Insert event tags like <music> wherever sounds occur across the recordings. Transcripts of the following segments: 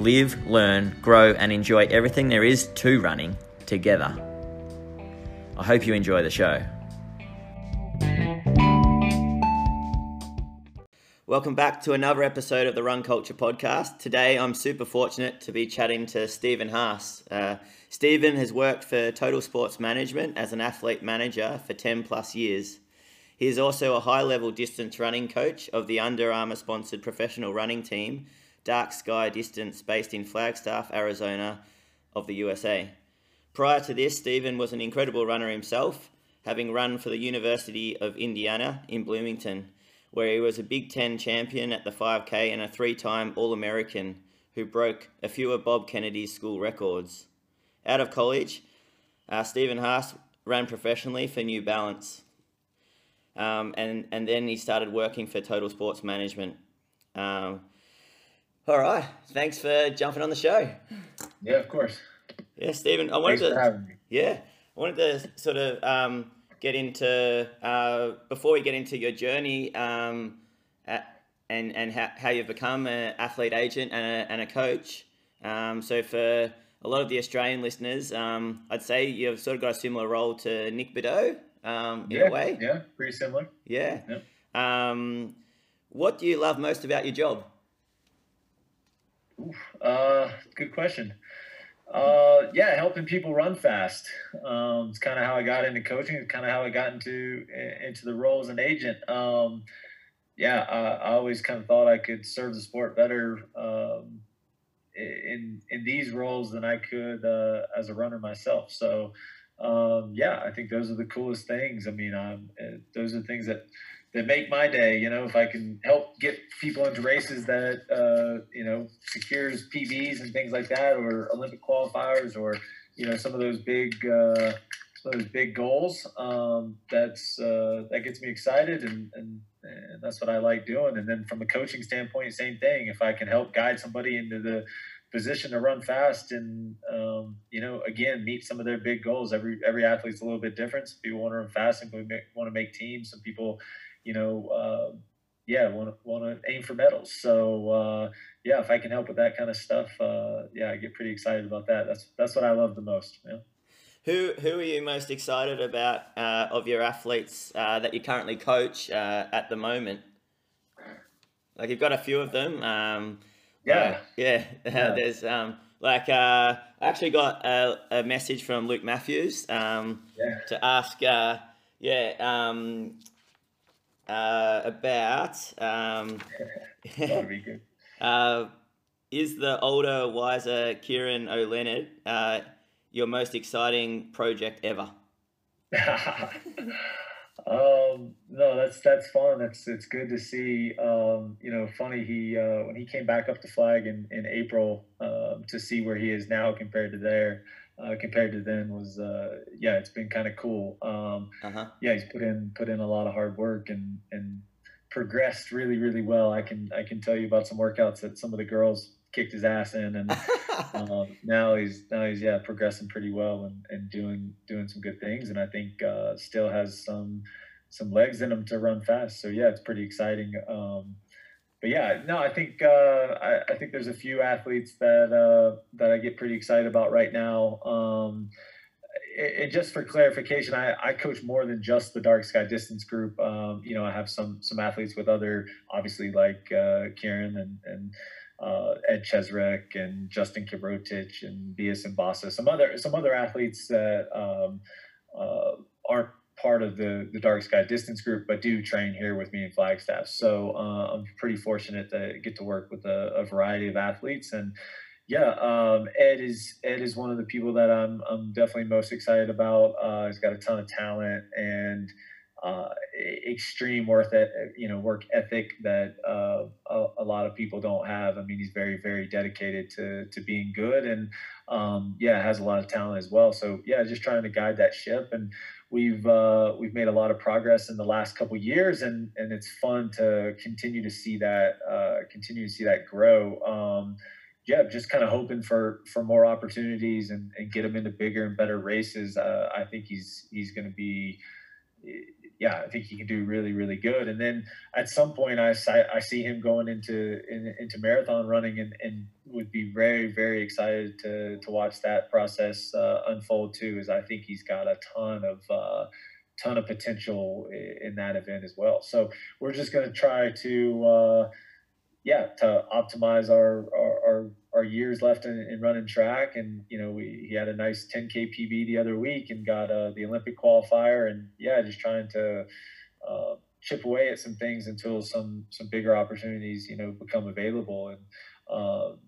live, learn, grow, and enjoy everything there is to running together. I hope you enjoy the show. Welcome back to another episode of the Run Culture Podcast. Today I'm super fortunate to be chatting to Stephen Haas. Uh, Stephen has worked for Total Sports Management as an athlete manager for 10 plus years. He is also a high level distance running coach of the Under Armour sponsored professional running team, Dark Sky Distance, based in Flagstaff, Arizona, of the USA. Prior to this, Stephen was an incredible runner himself, having run for the University of Indiana in Bloomington where he was a Big Ten champion at the 5K and a three time All American who broke a few of Bob Kennedy's school records. Out of college, uh, Stephen Haas ran professionally for New Balance. Um, and, and then he started working for Total Sports Management. Um, all right. Thanks for jumping on the show. Yeah, of course. Yeah, Stephen, I wanted Thanks to. Yeah, I wanted to sort of um, get into uh, before we get into your journey um, at, and and how, how you've become an athlete agent and a, and a coach. Um, so for a lot of the Australian listeners, um, I'd say you've sort of got a similar role to Nick Bideau um, in yeah, a way. Yeah, pretty similar. Yeah. Um, what do you love most about your job? Uh, good question. Uh, yeah, helping people run fast. Um, it's kind of how I got into coaching. It's kind of how I got into into the role as an agent. Um, yeah, I, I, always kind of thought I could serve the sport better um, in in these roles than I could uh, as a runner myself. So, um, yeah, I think those are the coolest things. I mean, um, those are things that that make my day. You know, if I can help get people into races that uh, you know secures PBs and things like that, or Olympic qualifiers, or you know some of those big uh, those big goals. Um, that's uh, that gets me excited, and, and and that's what I like doing. And then from a coaching standpoint, same thing. If I can help guide somebody into the position to run fast and um, you know again meet some of their big goals every every athlete's a little bit different some people want to run fast and want to make teams some people you know, uh, yeah, want to want to aim for medals. So uh, yeah, if I can help with that kind of stuff, uh, yeah, I get pretty excited about that. That's that's what I love the most. Yeah. Who who are you most excited about uh, of your athletes uh, that you currently coach uh, at the moment? Like you've got a few of them. Um, yeah, yeah. <laughs> yeah. There's um, like I actually got a, a, message from Luke Matthews um, yeah. to ask. yeah. Uh, about um, <laughs> uh, is the older, wiser Kieran O'Leonard uh, your most exciting project ever? <laughs> um, no, that's that's fun. It's it's good to see. Um, you know, funny he uh, when he came back up the flag in in April um, to see where he is now compared to there uh, compared to then was uh, yeah, it's been kind of cool. Um, uh-huh. Yeah, he's put in put in a lot of hard work and and progressed really really well. I can I can tell you about some workouts that some of the girls kicked his ass in, and <laughs> um, now he's now he's yeah progressing pretty well and, and doing doing some good things. And I think uh, still has some some legs in him to run fast. So yeah, it's pretty exciting. Um, but yeah, no, I think uh, I, I, think there's a few athletes that uh, that I get pretty excited about right now. Um, it, just for clarification, I, I coach more than just the Dark Sky Distance group. Um, you know, I have some some athletes with other, obviously like uh, Kieran and and uh, Ed Cheserek and Justin Kibrotich and Bias and some other some other athletes that um, uh, aren't part of the the dark sky distance group but do train here with me in flagstaff so uh, i'm pretty fortunate to get to work with a, a variety of athletes and yeah um, ed is ed is one of the people that i'm, I'm definitely most excited about uh, he's got a ton of talent and uh, extreme worth et- you know work ethic that uh, a, a, lot of people don't have. I mean, he's very, very dedicated to to being good, and um, yeah, has a lot of talent as well. So yeah, just trying to guide that ship, and we've uh, we've made a lot of progress in the last couple years, and and it's fun to continue to see that uh, continue to see that grow. Um, yeah, just kind of hoping for for more opportunities and, and get him into bigger and better races. Uh, I think he's he's going to be yeah, I think he can do really, really good. And then at some point, I, I see him going into in, into marathon running, and, and would be very, very excited to to watch that process uh, unfold too. As I think he's got a ton of uh, ton of potential in that event as well. So we're just going to try to uh, yeah to optimize our our, our our years left in, in, running track. And you know we he had a nice 10k pb the other week and got uh, the olympic qualifier. And yeah just trying to uh, chip away at some things until some some bigger opportunities you know become available. And um,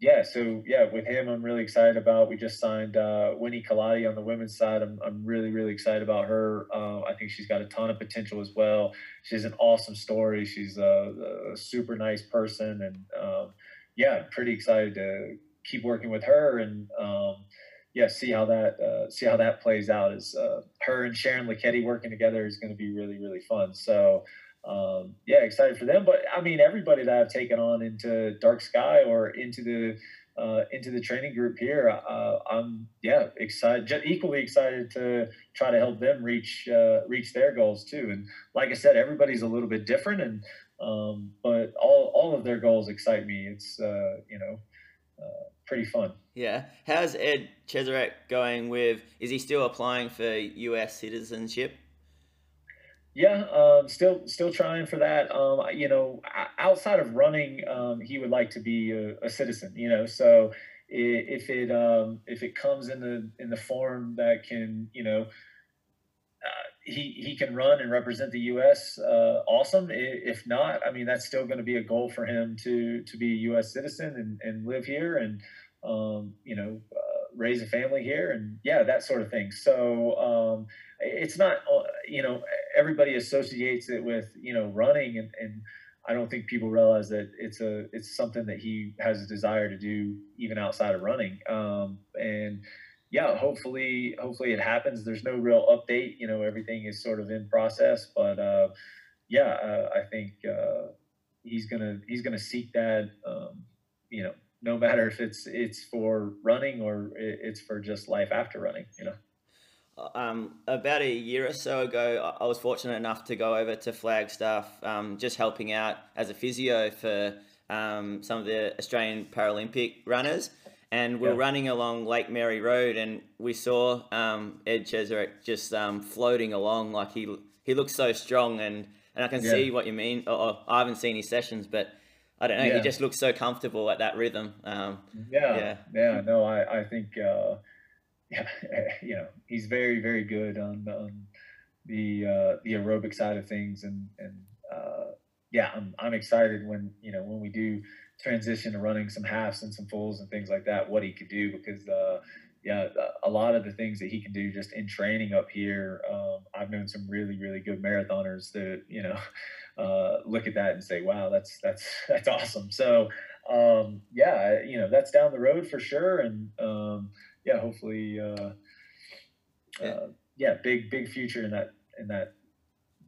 yeah so yeah with him i'm really excited about we just signed uh, winnie Kaladi on the women's side. I'm, I'm really really excited about her. Uh, i think she's got a ton of potential as well. She's an awesome story. She's a, a super nice person. And um, yeah, pretty excited to keep working with her and um, yeah, see how that uh, see how that plays out. Is uh, her and Sharon Lokedi working together is going to be really really fun. So um, yeah, excited for them. But I mean, everybody that I've taken on into Dark Sky or into the uh, into the training group here, uh, I'm yeah excited, just equally excited to try to help them reach uh, reach their goals too. And like I said, everybody's a little bit different, and um, but all, all of their goals excite me. It's, uh, you know, uh, pretty fun. Yeah. How's Ed Cheserek going with, is he still applying for US citizenship? Yeah, um, still still trying for that. Um, you know, outside of running, um, he would like to be a, a, citizen. You know, so if it um, if it comes in the in the form that can you know he he can run and represent the U.S. Uh, awesome. If not, I mean that's still going to be a goal for him to to be a U.S. citizen and, and live here and um, you know uh, raise a family here and yeah that sort of thing. So um, it's not uh, you know everybody associates it with you know running and, and I don't think people realize that it's a it's something that he has a desire to do even outside of running um, and yeah, hopefully, hopefully it happens. There's no real update. You know, everything is sort of in process, but uh, yeah, uh, I think uh, he's gonna he's gonna seek that. Um, you know, no matter if it's it's for running or it's for just life after running. You know. Um, about a year or so ago, I was fortunate enough to go over to Flagstaff, um, just helping out as a physio for um, some of the Australian Paralympic runners and we're yeah. running along Lake Mary Road, and we saw um, Ed Cheserek just um, floating along like he he looks so strong, and and I can yeah. see what you mean. Oh, I haven't seen his sessions, but I don't know. Yeah. He just looks so comfortable at that rhythm. Um, yeah, yeah, yeah. No, I I think uh, yeah, <laughs> you know, he's very very good on, on the uh, the aerobic side of things, and and uh, yeah, I'm I'm excited when you know when we do transition to running some halves and some fulls and things like that, what he could do because uh, yeah, a lot of the things that he can do just in training up here. Um, I've known some really, really good marathoners that you know <laughs> uh, look at that and say, "Wow, that's that's <laughs> that's awesome." So um, yeah, you know that's down the road for sure, and um, yeah, hopefully, uh, yeah. Uh, yeah, big big future in that in that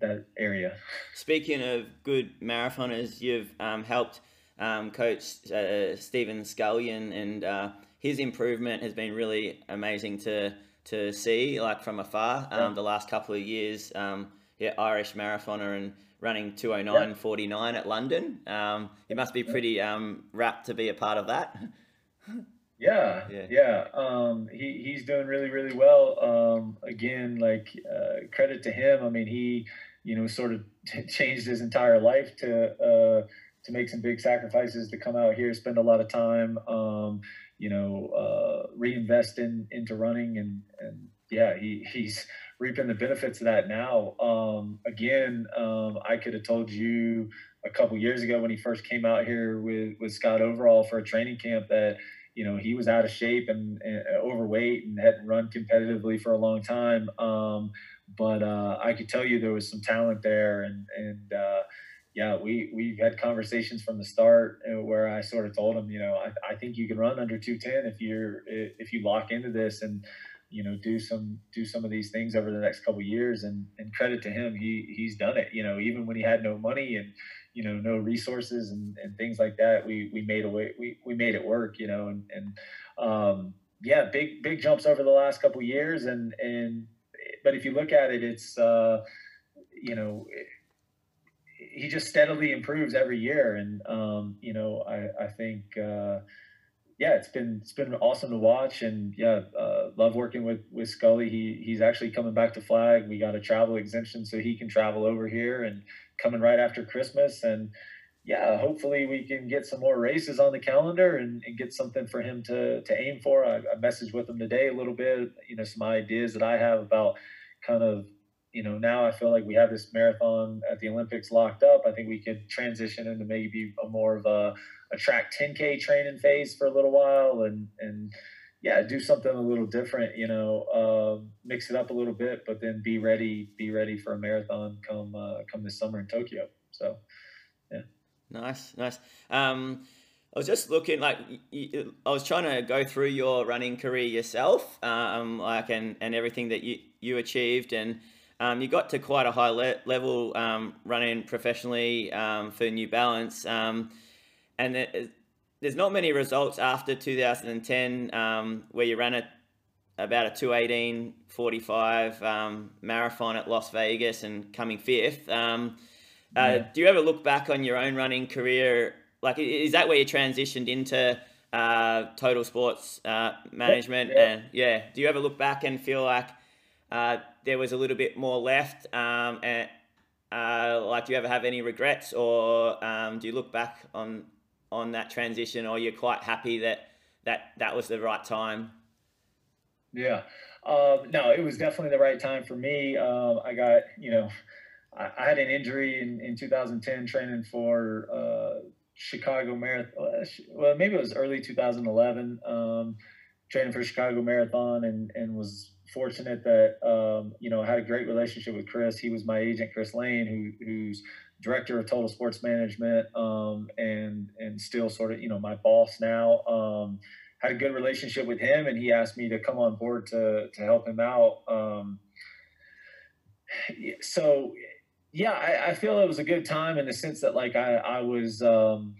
that area. <laughs> Speaking of good marathoners, you've um, helped um, coach uh, Stephen Scullion, and uh, his improvement has been really amazing to to see, like from afar. Um, yeah. The last couple of years, um, yeah, Irish marathoner and running 209.49 yeah. at London. Um, it must be pretty um, rapt to be a part of that. Yeah, yeah, yeah. Um, he he's doing really really well. Um, again, like uh, credit to him. I mean, he you know sort of t- <laughs> changed his entire life to uh, to make some big sacrifices to come out here, spend a lot of time, um, you know, uh, reinvest in into running, and and yeah, he he's reaping the benefits of that now. Um, again, um, I could have told you a couple years ago when he first came out here with with Scott Overall for a training camp that you know he was out of shape and, and overweight and hadn't run competitively for a long time. Um, but uh, I could tell you there was some talent there, and and uh, yeah, we we had conversations from the start uh, where I sort of told him, you know, I, I think you can run under 210 if you're if you lock into this and you know do some do some of these things over the next couple years. And and credit to him he he's done it you know even when he had no money and you know no resources and, and things like that we we made a way we, we made it work you know and and um, yeah big big jumps over the last couple years and and but if you look at it it's uh, you know he just steadily improves every year, and um, you know, I I think uh, yeah, it's been it's been awesome to watch, and yeah, uh, love working with with Scully. He he's actually coming back to Flag. We got a travel exemption, so he can travel over here, and coming right after Christmas, and yeah, hopefully we can get some more races on the calendar and, and get something for him to to aim for. I, I messaged with him today a little bit, you know, some ideas that I have about kind of you know, now I feel like we have this marathon at the Olympics locked up. I think we could transition into maybe a more of a, a track 10K training phase for a little while and, and yeah, do something a little different, you know, uh, mix it up a little bit, but then be ready, be ready for a marathon come, uh, come this summer in Tokyo. So, yeah. Nice, nice. Um, I was just looking like I was trying to go through your running career yourself, um, like and, and everything that you, you achieved and um, you got to quite a high le- level um, running professionally um, for New Balance, um, and it, there's not many results after 2010 um, where you ran a, about a 218.45 um, marathon at Las Vegas and coming fifth. Uh, yeah. Do you ever look back on your own running career? Like, is that where you transitioned into uh, total sports uh, management? Yeah. And yeah, do you ever look back and feel like uh, there was a little bit more left. Um, and uh, like, do you ever have any regrets, or um, do you look back on on that transition, or you're quite happy that that that was the right time? Yeah, uh, no, it was definitely the right time for me. Um, I got you know, I, I, had an injury in, in 2010 training for uh, Chicago Marathon. Well, maybe it was early 2011. Um, training for Chicago Marathon and and was fortunate that um, you know I had a great relationship with Chris. He was my agent, Chris Layne, who who's director of Total Sports Management, um, and and still sort of you know my boss now. Um, had a good relationship with him, and he asked me to come on board to to help him out. Um, so yeah, I, I, feel it was a good time in the sense that like I I was. Um,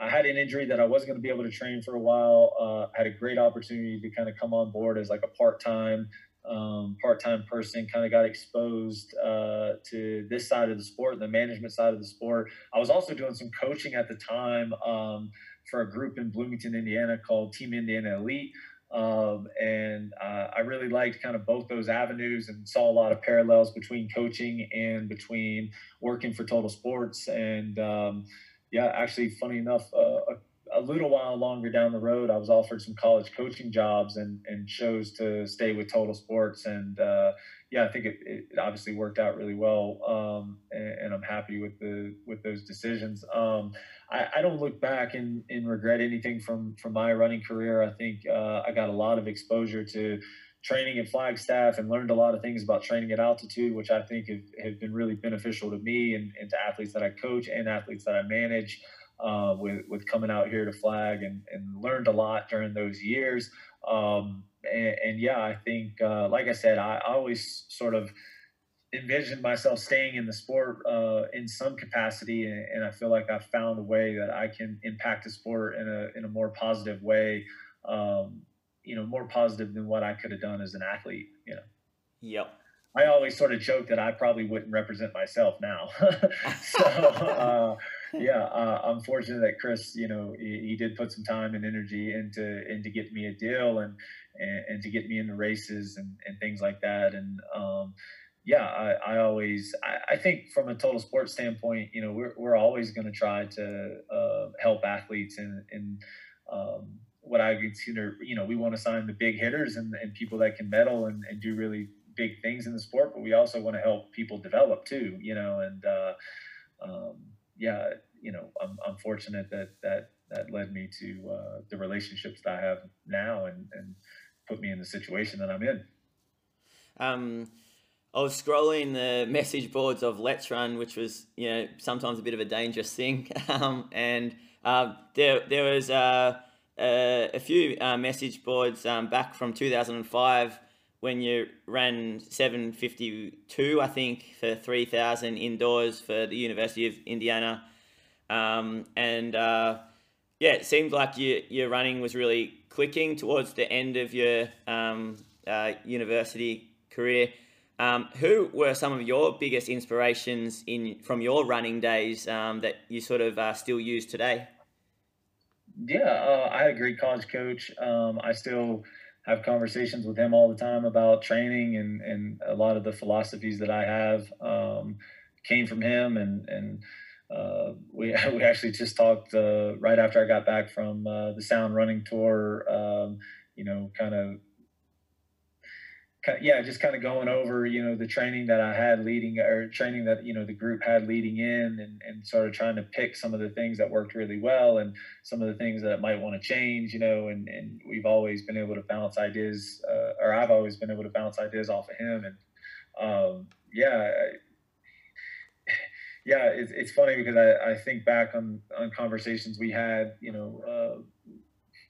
I had an injury that I wasn't going to be able to train for a while. Uh, I had a great opportunity to kind of come on board as like a part time um, part time person. Kind of got exposed uh, to this side of the sport, the management side of the sport. I was also doing some coaching at the time um, for a group in Bloomington, Indiana called Team Indiana Elite. Um, and uh, I really liked kind of both those avenues and saw a lot of parallels between coaching and between working for Total Sports. And um, yeah, actually, funny enough, uh, a, a, little while longer down the road, I was offered some college coaching jobs and, and chose to stay with Total Sports. And uh, yeah, I think it, it, obviously worked out really well, um, and, and, I'm happy with the with those decisions. Um, I, I, don't look back and, and regret anything from from my running career. I think uh, I got a lot of exposure to training in Flagstaff and learned a lot of things about training at altitude, which I think have, have been really beneficial to me and, and, to athletes that I coach and athletes that I manage uh, with, with coming out here to flag and, and learned a lot during those years. Um, and, and, yeah, I think, uh, like I said, I, I, always sort of envisioned myself staying in the sport uh, in some capacity. And, and, I feel like I've found a way that I can impact the sport in a, in a more positive way. Um, you know more positive than what I could have done as an athlete. You know. Yep. I always sort of joke that I probably wouldn't represent myself now. <laughs> so uh, yeah, uh, I'm fortunate that Chris, you know, he, he, did put some time and energy into into get me a deal and and, and to get me in the races and, and things like that. And um, yeah, I, I always I, I, think from a total sports standpoint, you know, we're we're always going to try to uh, help athletes and and um, what I consider, you know, we want to sign the big hitters and, and people that can medal and, and do really big things in the sport, but we also want to help people develop too, you know, and, uh, um, yeah, you know, I'm, I'm fortunate that, that, that led me to, uh, the relationships that I have now and, and put me in the situation that I'm in. Um, I was scrolling the <laughs> message boards of Let's Run, which was you know sometimes a bit of a dangerous thing, <laughs> um, and uh, there there was uh, a few uh, message boards um, back from 2005 when you ran 752, I think, for 3,000 indoors for the University of Indiana, um, and uh, yeah, it seemed like your your running was really clicking towards the end of your um, uh, university career. Um, who were some of your biggest inspirations in from your running days um, that you sort of uh, still use today? Yeah, uh, I had a great college coach. Um, I still have conversations with him all the time about training and, and a lot of the philosophies that I have um, came from him. And, and uh, we, <laughs> we actually just talked uh, right after I got back from uh, the Sound Running Tour, um, you know, kind of yeah, just kind of going over, you know, the training that I had leading or training that, you know, the group had leading in and, and sort of trying to pick some of the things that worked really well and some of the things that might want to change, you know, and, and we've always been able to bounce ideas uh, or I've always been able to bounce ideas off of him. And um, yeah, <sighs> yeah, it's, it's funny because I, I think back on, on conversations we had, you know, uh,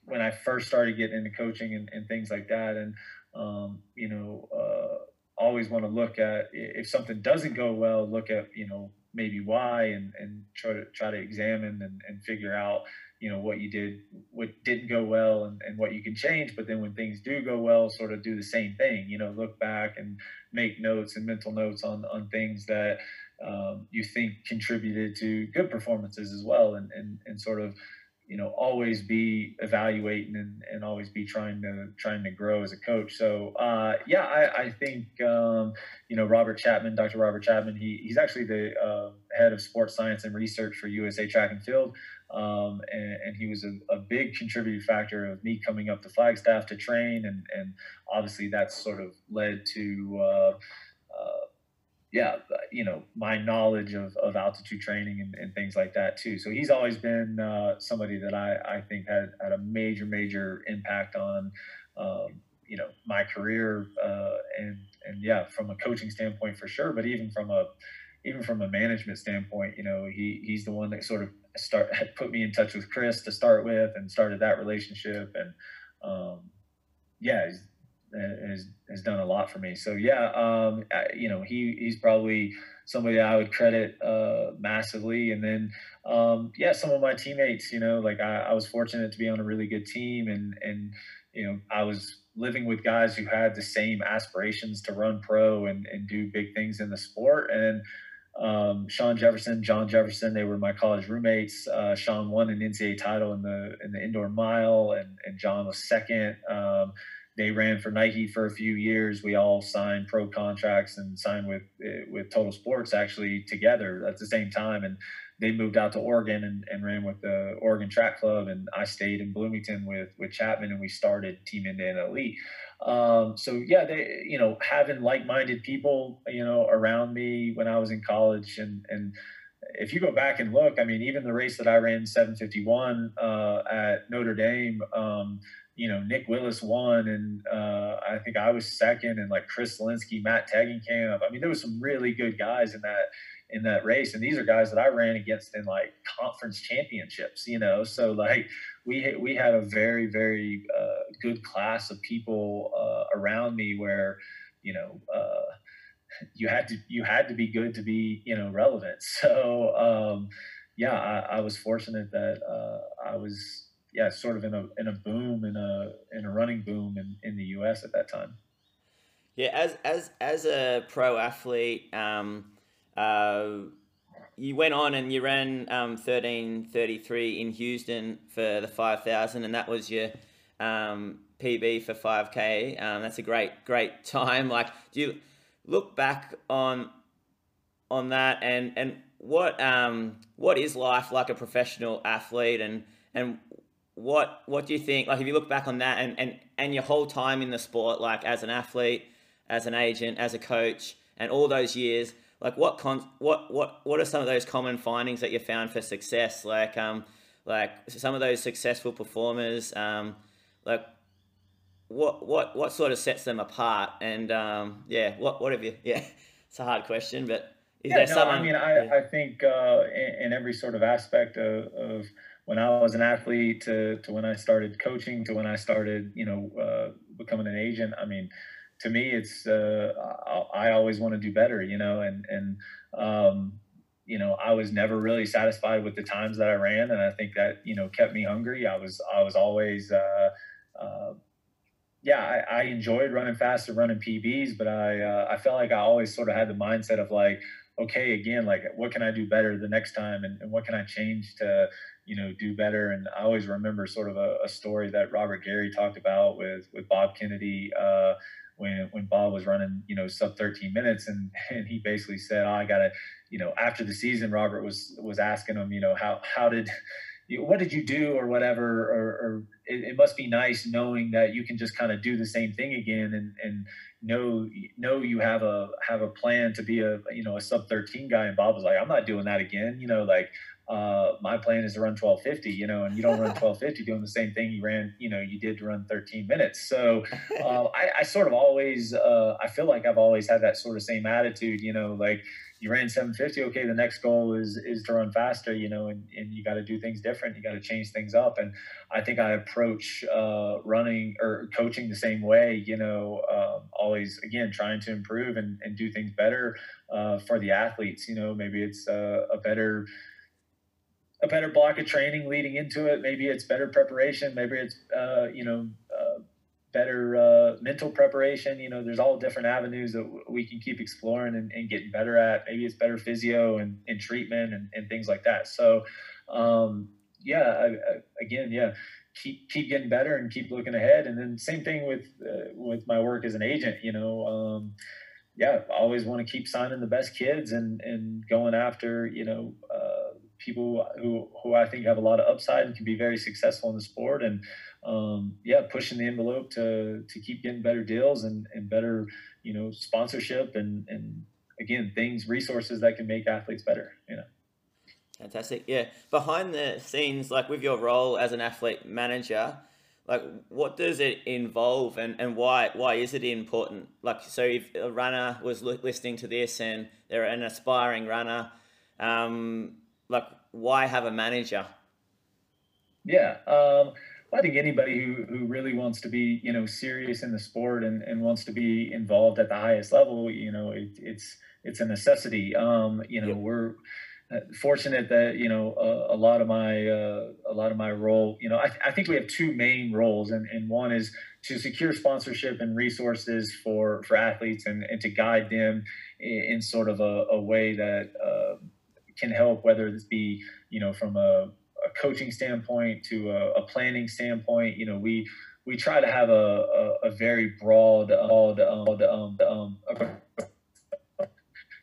when I first started getting into coaching and, and things like that. And, um, you know, uh, always want to look at if something doesn't go well, look at, you know, maybe why and, and try to try to examine and, and figure out, you know, what you did, what didn't go well and, and what you can change. But then when things do go well, sort of do the same thing, you know, look back and make notes and mental notes on, on things that um, you think contributed to good performances as well. And, and, and sort of, you know always be evaluating and, and always be trying to trying to grow as a coach. So uh, yeah I, I think um, you know robert chapman dr robert chapman he, he's actually the uh, head of sports science and research for usa track and field. Um, and, and, he was a, a, big contributing factor of me coming up to flagstaff to train. And, and obviously that's sort of led to uh, yeah, you know, my knowledge of, of altitude training and, and things like that too. So he's always been uh, somebody that I, I think had, had a major, major impact on, um, you know, my career uh, and, and yeah, from a coaching standpoint for sure, but even from a, even from a management standpoint, you know, he, he's the one that sort of start <laughs> put me in touch with Chris to start with and started that relationship. And, um, yeah, has has done a lot for me. So yeah, um, you know, he he's probably somebody I would credit uh, massively. And then um, yeah, some of my teammates, you know, like I, I was fortunate to be on a really good team, and and you know, I was living with guys who had the same aspirations to run pro and, and do big things in the sport. And um, Sean Jefferson, John Jefferson, they were my college roommates. Uh, Sean won an NCAA title in the in the indoor mile, and, and John was second. Um, they ran for Nike for a few years. We all signed pro contracts and signed with eh, with Total Sports actually together at the same time. And they moved out to Oregon and, and ran with the Oregon Track Club, and I stayed in Bloomington with with Chapman, and we started Team Indiana Elite. Um, so yeah, they you know having like minded people you know around me when I was in college, and and if you go back and look, I mean, even the race that I ran 751 uh, at Notre Dame. Um, you know, Nick Willis won, and uh, I think I was second, and like Chris Solinsky, Matt Tegenkamp. I mean, there was some really good guys in that in that race, and these are guys that I ran against in like conference championships. You know, so like we we had a very very uh, good class of people uh, around me where you know uh, you had to you had to be good to be you know relevant. <laughs> So um, yeah, I, I was fortunate that uh, I was yeah, sort of in a in a boom in a in a running boom in, in the U.S. at that time. Yeah, as as as a pro athlete, um, uh, you went on and you ran um, thirteen thirty three in Houston for the five thousand, and that was your um, PB for five k. Um, that's a great great time. Like, do you look back on on that and and what um what is life like a professional athlete and and what what do you think? Like, if you look back on that and and and your whole time in the sport, like as an athlete, as an agent, as a coach, and all those years, like what con what what what are some of those common findings that you found for success? Like um like some of those successful performers, um like what what what sort of sets them apart? And um, yeah, what what have you? <laughs> Yeah, it's a hard question, but is yeah, no, I mean, I, yeah. I think uh, in, in, every sort of aspect of, of, when I was an athlete to, to when I started coaching to when I started, you know, uh, becoming an agent. I mean, to me, it's uh, I, I, always want to do better, you know, and and um, you know, I was never really satisfied with the times that I ran, and I think that you know kept me hungry. I was I was always uh, uh, yeah, I, I, enjoyed running fast and running PBs, but I uh, I felt like I always sort of had the mindset of like, okay, again, like what can I do better the next time, and, and what can I change to you know do better? And I always remember sort of a, a story that Robert Gary talked about with with Bob Kennedy. Uh, when when Bob was running, you know, sub 13 minutes, and <laughs> and he basically said, oh, "I got to," you know, after the season, Robert was was asking him, you know, how how did <laughs> what did you do or whatever or, or it, it, must be nice knowing that you can just kind of do the same thing again and and know know you have a have a plan to be a you know a sub 13 guy. And bob was like i'm not doing that again. You know like uh, my plan is to run 1250 you know and you don't run <laughs> 1250 doing the same thing you ran you know you did to run 13 minutes. So <laughs> uh, I, I, sort of always uh, i feel like i've always had that sort of same attitude you know like you ran 750 okay the next goal is is to run faster you know and, and you got to do things different you got to change things up. And i think i approach uh, running or coaching the same way you know um, always again trying to improve and, and do things better uh, for the athletes you know maybe it's uh, a better a better block of training leading into it. Maybe it's better preparation. Maybe it's uh, you know better uh, mental preparation. You know, there's all different avenues that we can keep exploring and, and getting better at. Maybe it's better physio and, and treatment and, and things like that. So, um, yeah, I, I, again, yeah, keep keep getting better and keep looking ahead. And then same thing with uh, with my work as an agent. You know, um, yeah, always want to keep signing the best kids and and going after you know. Uh, people who who I think have a lot of upside and can be very successful in the sport and um, yeah, pushing the envelope to to keep getting better deals and, and better, you know, sponsorship and and again things resources that can make athletes better. You know. Fantastic. Yeah. Behind the scenes, like with your role as an athlete manager, like what does it involve and, and why why is it important? Like so if a runner was listening to this and they're an aspiring runner, um, like why have a manager? Yeah. Um, I think anybody who, who really wants to be, you know, serious in the sport and, and wants to be involved at the highest level, you know, it, it's it's a necessity. Um, you know, yep. we're uh, fortunate that you know a, a lot of my uh, a lot of my role. You know, I, I think we have two main roles, and, and one is to secure sponsorship and resources for for athletes and, and to guide them in, in sort of a, a way that uh, can help, whether this be you know from a a coaching standpoint to a, a, planning standpoint, you know, we we try to have a, a, a very broad, uh, um, um,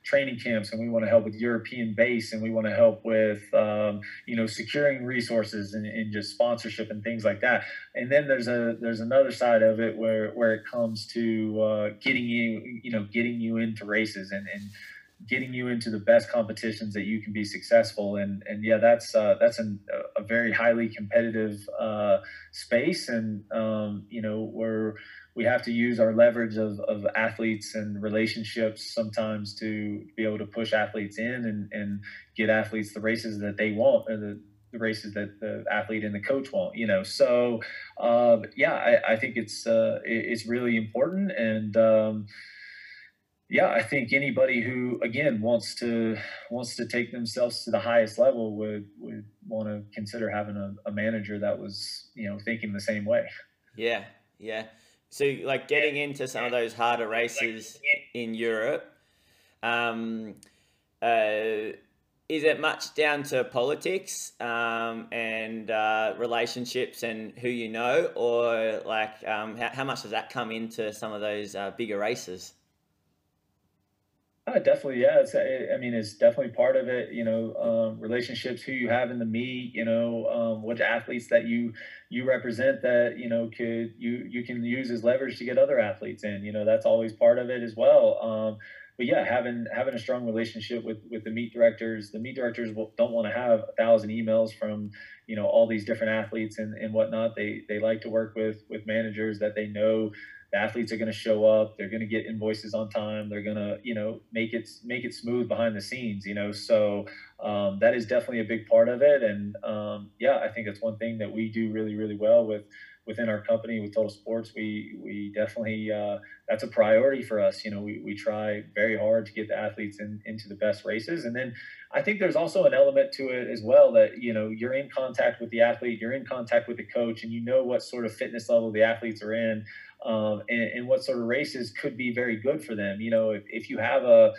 training camps, and we want to help with European base, and we want to help with um, you know securing resources and, and, just sponsorship and things like that. And then there's a there's another side of it where where it comes to uh, getting you you know getting you into races and and getting you into the best competitions that you can be successful and and yeah that's uh, that's an, a very highly competitive uh, space. And um, you know we're we have to use our leverage of, of athletes and relationships sometimes to be able to push athletes in and, and get athletes the races that they want or the, the races that the athlete and the coach want you know? So uh, yeah I, I think it's uh, it's really important. And um, yeah, I think anybody who again wants to wants to take themselves to the highest level would would want to consider having a, a manager that was you know thinking the same way. Yeah, yeah. So like getting into some of those harder races in Europe, um, uh, is it much down to politics um, and uh, relationships and who you know, or like um, how, how much does that come into some of those uh, bigger races? Uh, definitely, yeah. It's, I mean, it's definitely part of it. You know, um, relationships, who you have in the meet. You know, um, what athletes that you you represent that you know could you you can use as leverage to get other athletes in. You know, that's always part of it as well. Um, but yeah, having having a strong relationship with with the meet directors. The meet directors will, don't want to have a thousand emails from you know all these different athletes and, and whatnot. They they like to work with with managers that they know the athletes are going to show up they're going to get invoices on time they're going to you know make it make it smooth behind the scenes you know so um, that is definitely a big part of it and um, yeah i think that's one thing that we do really really well with within our company with Total Sports, we we definitely uh, that's a priority for us. You know, we, we try very hard to get the athletes in, into the best races, and then I think there's also an element to it as well that you know you're in contact with the athlete, you're in contact with the coach, and you know what sort of fitness level the athletes are in, um, and, and what sort of races could be very good for them. You know, if, if you have a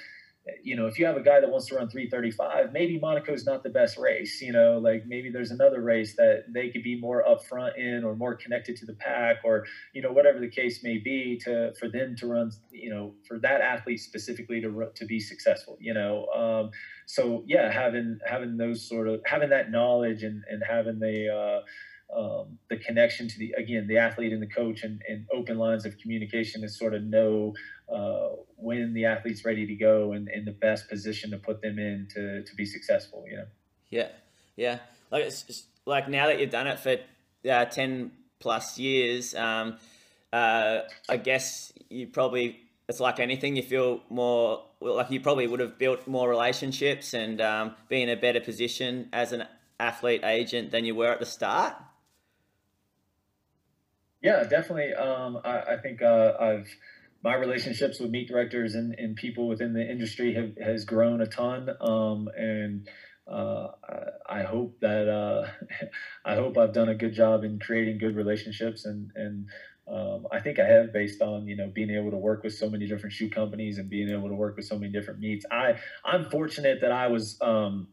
you know, if you have a guy that wants to run 335, maybe Monaco is not the best race. You know, like maybe there's another race that they could be more upfront in or more connected to the pack or, you know, whatever the case may be to, for them to run, you know, for that athlete specifically to, to be successful, you know? Um, so yeah, having, having those sort of, having that knowledge and, and having the, uh, um, the connection to the again the athlete and the coach and, and open lines of communication is sort of know uh, when the athlete's ready to go and in the best position to put them in to, to be successful you know? Yeah. Yeah. Like it's like now that you've done it for uh, 10 plus years um, uh, i guess you probably it's like anything you feel more like you probably would have built more relationships and um, be in a better position as an athlete agent than you were at the start yeah, definitely. Um, I, I, think uh, I've my relationships with meet directors and, and people within the industry have has grown a ton. Um, and uh, I, I, hope that uh, <laughs> I hope I've done a good job in creating good relationships and and um, I think I have based on you know being able to work with so many different shoe companies and being able to work with so many different meets. I I'm fortunate that I was um,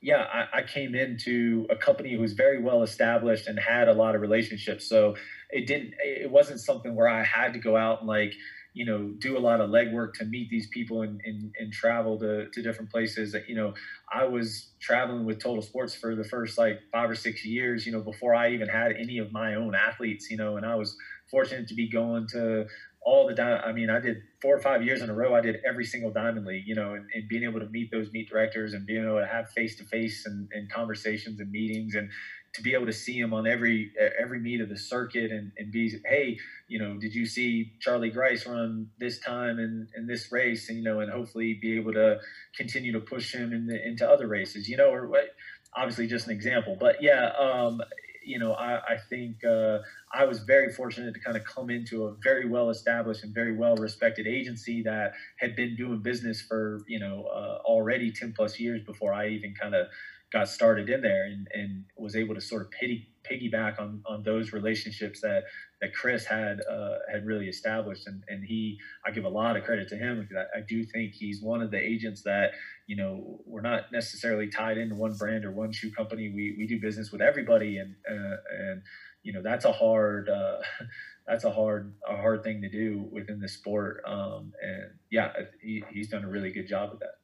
yeah, I, I, came into a company who was very well established and had a lot of relationships. So it didn't, it wasn't something where I had to go out and like, you know, do a lot of legwork to meet these people and, and, and travel to, to different places. You know, I was traveling with Total Sports for the first like five or six years, you know, before I even had any of my own athletes, you know, and I was fortunate to be going to all the di- I mean, I did four or five years in a row. I did every single Diamond League, you know, and, and being able to meet those meet directors and being able to have face to face and conversations and meetings and to be able to see them on every every meet of the circuit and, and be hey you know did you see charlie grice run this time in, in this race and you know and hopefully be able to continue to push him in the, into other races you know or what obviously just an example but yeah um, you know, I, I think uh, I was very fortunate to kind of come into a very well established and very well respected agency that had been doing business for, you know, uh, already 10 plus years before I even kind of got started in there and, and was able to sort of pity, piggyback on, on those relationships that, that Chris had uh, had really established. And, and he, I give a lot of credit to him because I, I, do think he's one of the agents that, you know, we're not necessarily tied into one brand or one shoe company. We, we do business with everybody. And, uh, and, you know, that's a hard, uh, <laughs> that's a hard, a hard thing to do within the sport. Um, and yeah, he, he's done a really good job with that.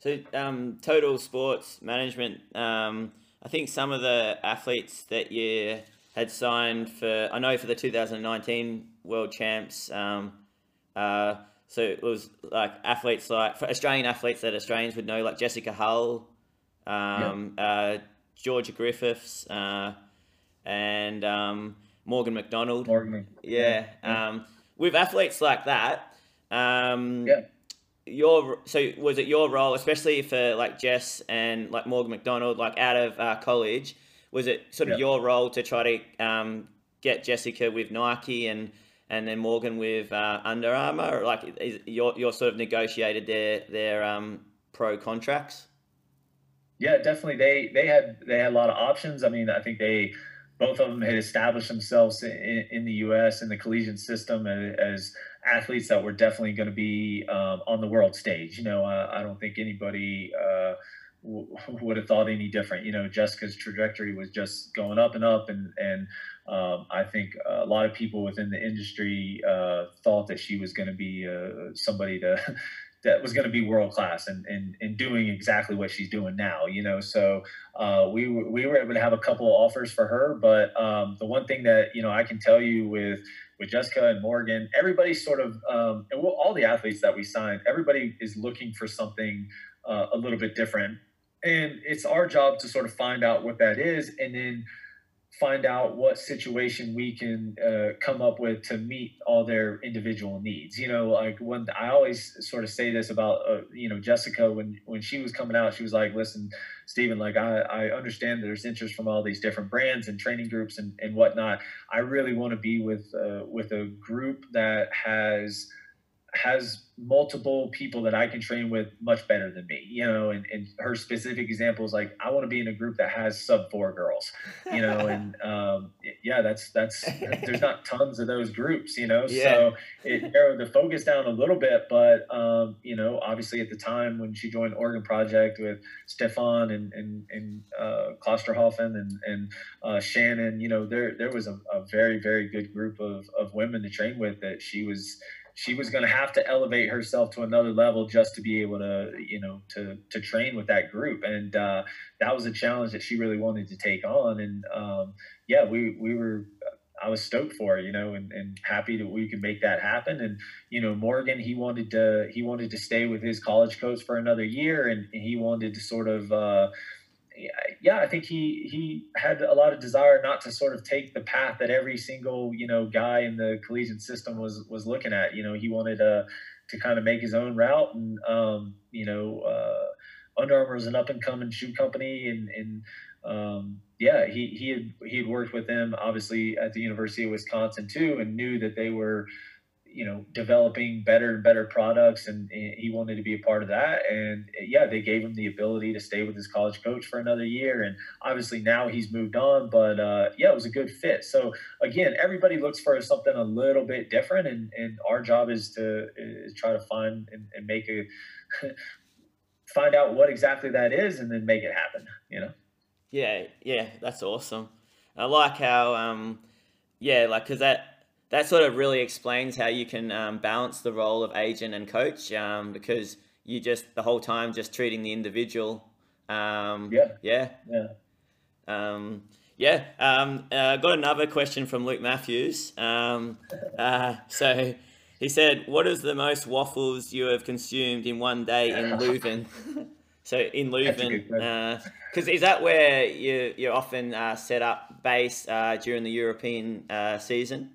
So, um, total sports management. Um, I think some of the athletes that you had signed for, I know for the 2019 World Champs. Um, uh, so it was like athletes like for Australian athletes that Australians would know, like Jessica Hull, um, uh, Georgia Griffiths, uh, and um, Morgan McDonald. Morgan. Yeah. yeah. Um, with athletes like that. Um, yeah your so was it your role, especially for like Jess and like Morgan McDonald, like out of uh, college? Was it sort of yep. your role to try to um, get Jessica with Nike and and then Morgan with uh, Under Armour? Or like, is your your sort of negotiated their their um, pro contracts? Yeah, definitely. They they had they had a lot of options. I mean, I think they both of them had established themselves in, in the U.S. in the collegiate system as, as athletes that were definitely going to be um, on the world stage. You know, uh, I don't think anybody uh, w- <laughs> would have thought any different. You know, Jessica's trajectory was just going up and up, and and um, I think a lot of people within the industry uh, thought that she was going to be uh, somebody to. <laughs> that was going to be world class and, and, and doing exactly what she's doing now, you know. So uh, we we were able to have a couple of offers for her, but um, the one thing that you know I can tell you with with Jessica and Morgan. Everybody sort of, um, and we'll, all the athletes that we signed, everybody is looking for something uh, a little bit different. And it's our job to sort of find out what that is and then find out what situation we can uh, come up with to meet all their individual needs. You know, like when I always sort of say this about, uh, you know, Jessica, when, when she was coming out, she was like, listen, Stephen, like I, I understand there's interest from all these different brands and training groups and, and whatnot. I really want to be with, uh, with a group that has, has multiple people that I can train with much better than me, you know, and, and her specific example is like, I want to be in a group that has sub four girls, you know, and <laughs> um, yeah, that's, that's, there's not tons of those groups, you know, yeah. so it narrowed the focus down a little bit, but, um, you know, obviously at the time when she joined Oregon Project with Sifan and, and, and uh, Klosterhalfen and, and uh, Shannon, you know, there, there was a, a very, very good group of, of women to train with that she was, she was going to have to elevate herself to another level just to be able to you know to to train with that group and uh, that was a challenge that she really wanted to take on and um, yeah we we were I was stoked for you know, and, and happy that we could make that happen. And you know, Morgan, he wanted to he wanted to stay with his college coach for another year, and, and he wanted to sort of uh, yeah, I think he he had a lot of desire not to sort of take the path that every single you know guy in the collegiate system was was looking at. You know, he wanted to to kind of make his own route, and um, you know, uh, Under Armour is an up and coming shoe company, and and um, yeah, he he had he had worked with them obviously at the University of Wisconsin too, and knew that they were you know developing better and better products and he wanted to be a part of that. And yeah they gave him the ability to stay with his college coach for another year. And obviously now he's moved on but uh, yeah it was a good fit. So again everybody looks for something a little bit different and, and our job is to is try to find and, and make a <laughs> find out what exactly that is and then make it happen you know? Yeah yeah that's awesome. I like how um yeah like because that that sort of really explains how you can um, balance the role of agent and coach um, because you just the whole time just treating the individual. Um, yeah. Yeah. Yeah. Um, yeah. Um, uh, got another question from Luke Matthews. Um, uh, so he said, "What is the most waffles you have consumed in one day in <laughs> Leuven?" so in Leuven, because uh, is that where you you often uh, set up base uh, during the European uh, season?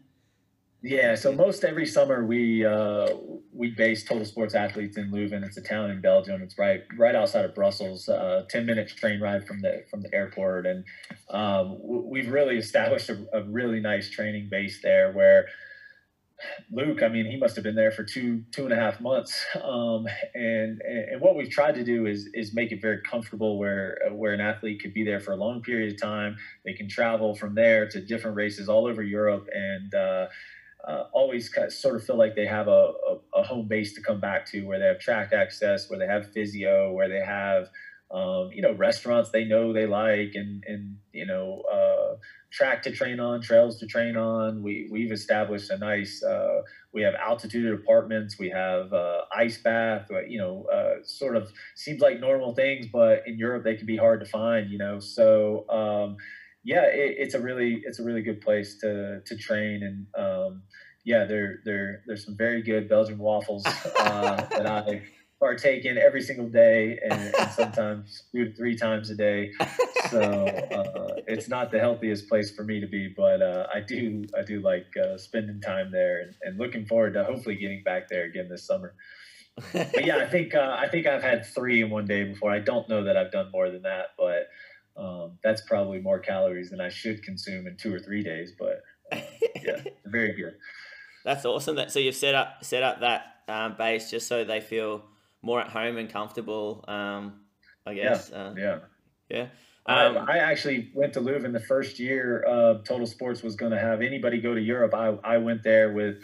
Yeah, so most every summer we uh, we base Total Sports Athletes in Leuven. It's a town in Belgium. It's right right outside of Brussels. Uh, Ten minute train ride from the from the airport, and um, we've really established a, a, really nice training base there. Where Luke, I mean, he must have been there for two two and a half months. Um, and and what we've tried to do is is make it very comfortable, where where an athlete could be there for a long period of time. They can travel from there to different races all over Europe, and uh, uh, always kind of sort of feel like they have a, a, a, home base to come back to where they have track access, where they have physio, where they have, um, you know, restaurants they know they like and, and you know, uh, track to train on, trails to train on. We, we've established a nice, uh, we have altitude apartments, we have uh, ice bath, uh, you know, uh, sort of seems like normal things, but in Europe they can be hard to find, you know, so, um, yeah, it, it's a really it's a really good place to to train and um, yeah, there there there's some very good Belgian waffles uh, <laughs> that I partake in every single day and, and sometimes two to three times a day. So uh, it's not the healthiest place for me to be, but uh, I do I do like uh, spending time there and, and, looking forward to hopefully getting back there again this summer. But yeah, I think uh, I think I've had three in one day before. I don't know that I've done more than that, but um, that's probably more calories than I should consume in two or three days. But uh, yeah, <laughs> very good. That's awesome. That so you've set up set up that um, base just so they feel more at home and comfortable. Um, I guess. Yeah. Uh, yeah. Yeah. Um, I actually went to Leuven the first year uh, Total Sports was going to have anybody go to Europe. I, I went there with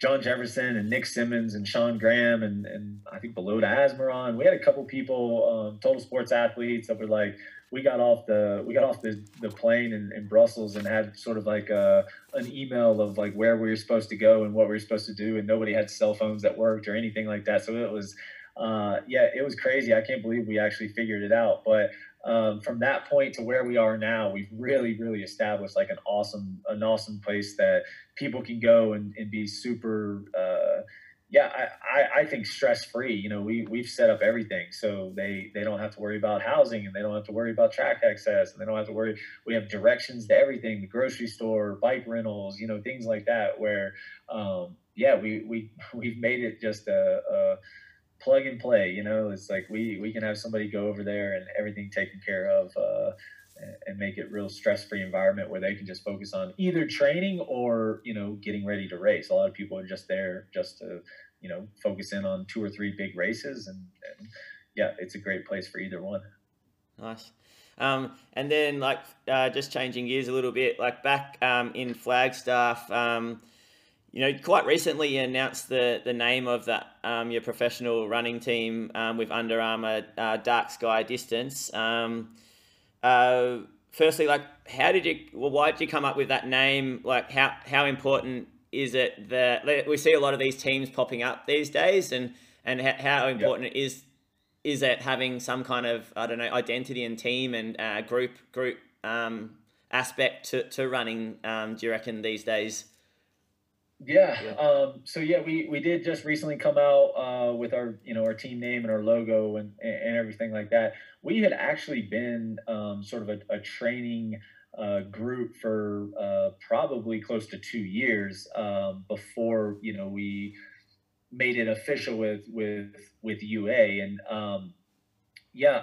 John Jefferson and Nick Symmonds and Sean Graham and, and I think Beloda Asmaron. We had a couple people, um, Total Sports athletes that were like, we got off the we got off the, the plane in, in Brussels and had sort of like a, an email of like where we were supposed to go and what we were supposed to do and nobody had cell phones that worked or anything like that. So it was uh, yeah it was crazy. I can't believe we actually figured it out. But um, from that point to where we are now, we've really, really established like an awesome, an awesome place that people can go and, and be super, uh, yeah, I, I, I think stress free. You know, we we've set up everything so they they don't have to worry about housing and they don't have to worry about track access and they don't have to worry. We have directions to everything, the grocery store, bike rentals, you know, things like that. Where, um, yeah, we we <laughs> we've made it just a, a plug and play. You know, it's like we we can have somebody go over there and everything taken care of. Uh, and make it real stress-free environment where they can just focus on either training or you know getting ready to race. A lot of people are just there just to you know focus in on two or three big races and, and yeah it's a great place for either one. Nice. Um, and then like uh, just changing gears a little bit like back um, in flagstaff um, you know quite recently you announced the the name of that um, your professional running team um, with Under Armour uh, Dark Sky Distance. Um, uh, firstly, like, how did you? Well, why did you come up with that name? Like, how how important is it that we see a lot of these teams popping up these days, and and how, important yep. is is it having some kind of I don't know identity and team and uh, group group um, aspect to to running? Um, do you reckon these days? Yeah. yeah. Um, so yeah, we, we did just recently come out uh, with our you know our team name and our logo and and everything like that. We had actually been um, sort of a, a training uh, group for uh, probably close to two years um, before you know we made it official with with with UA and um, yeah.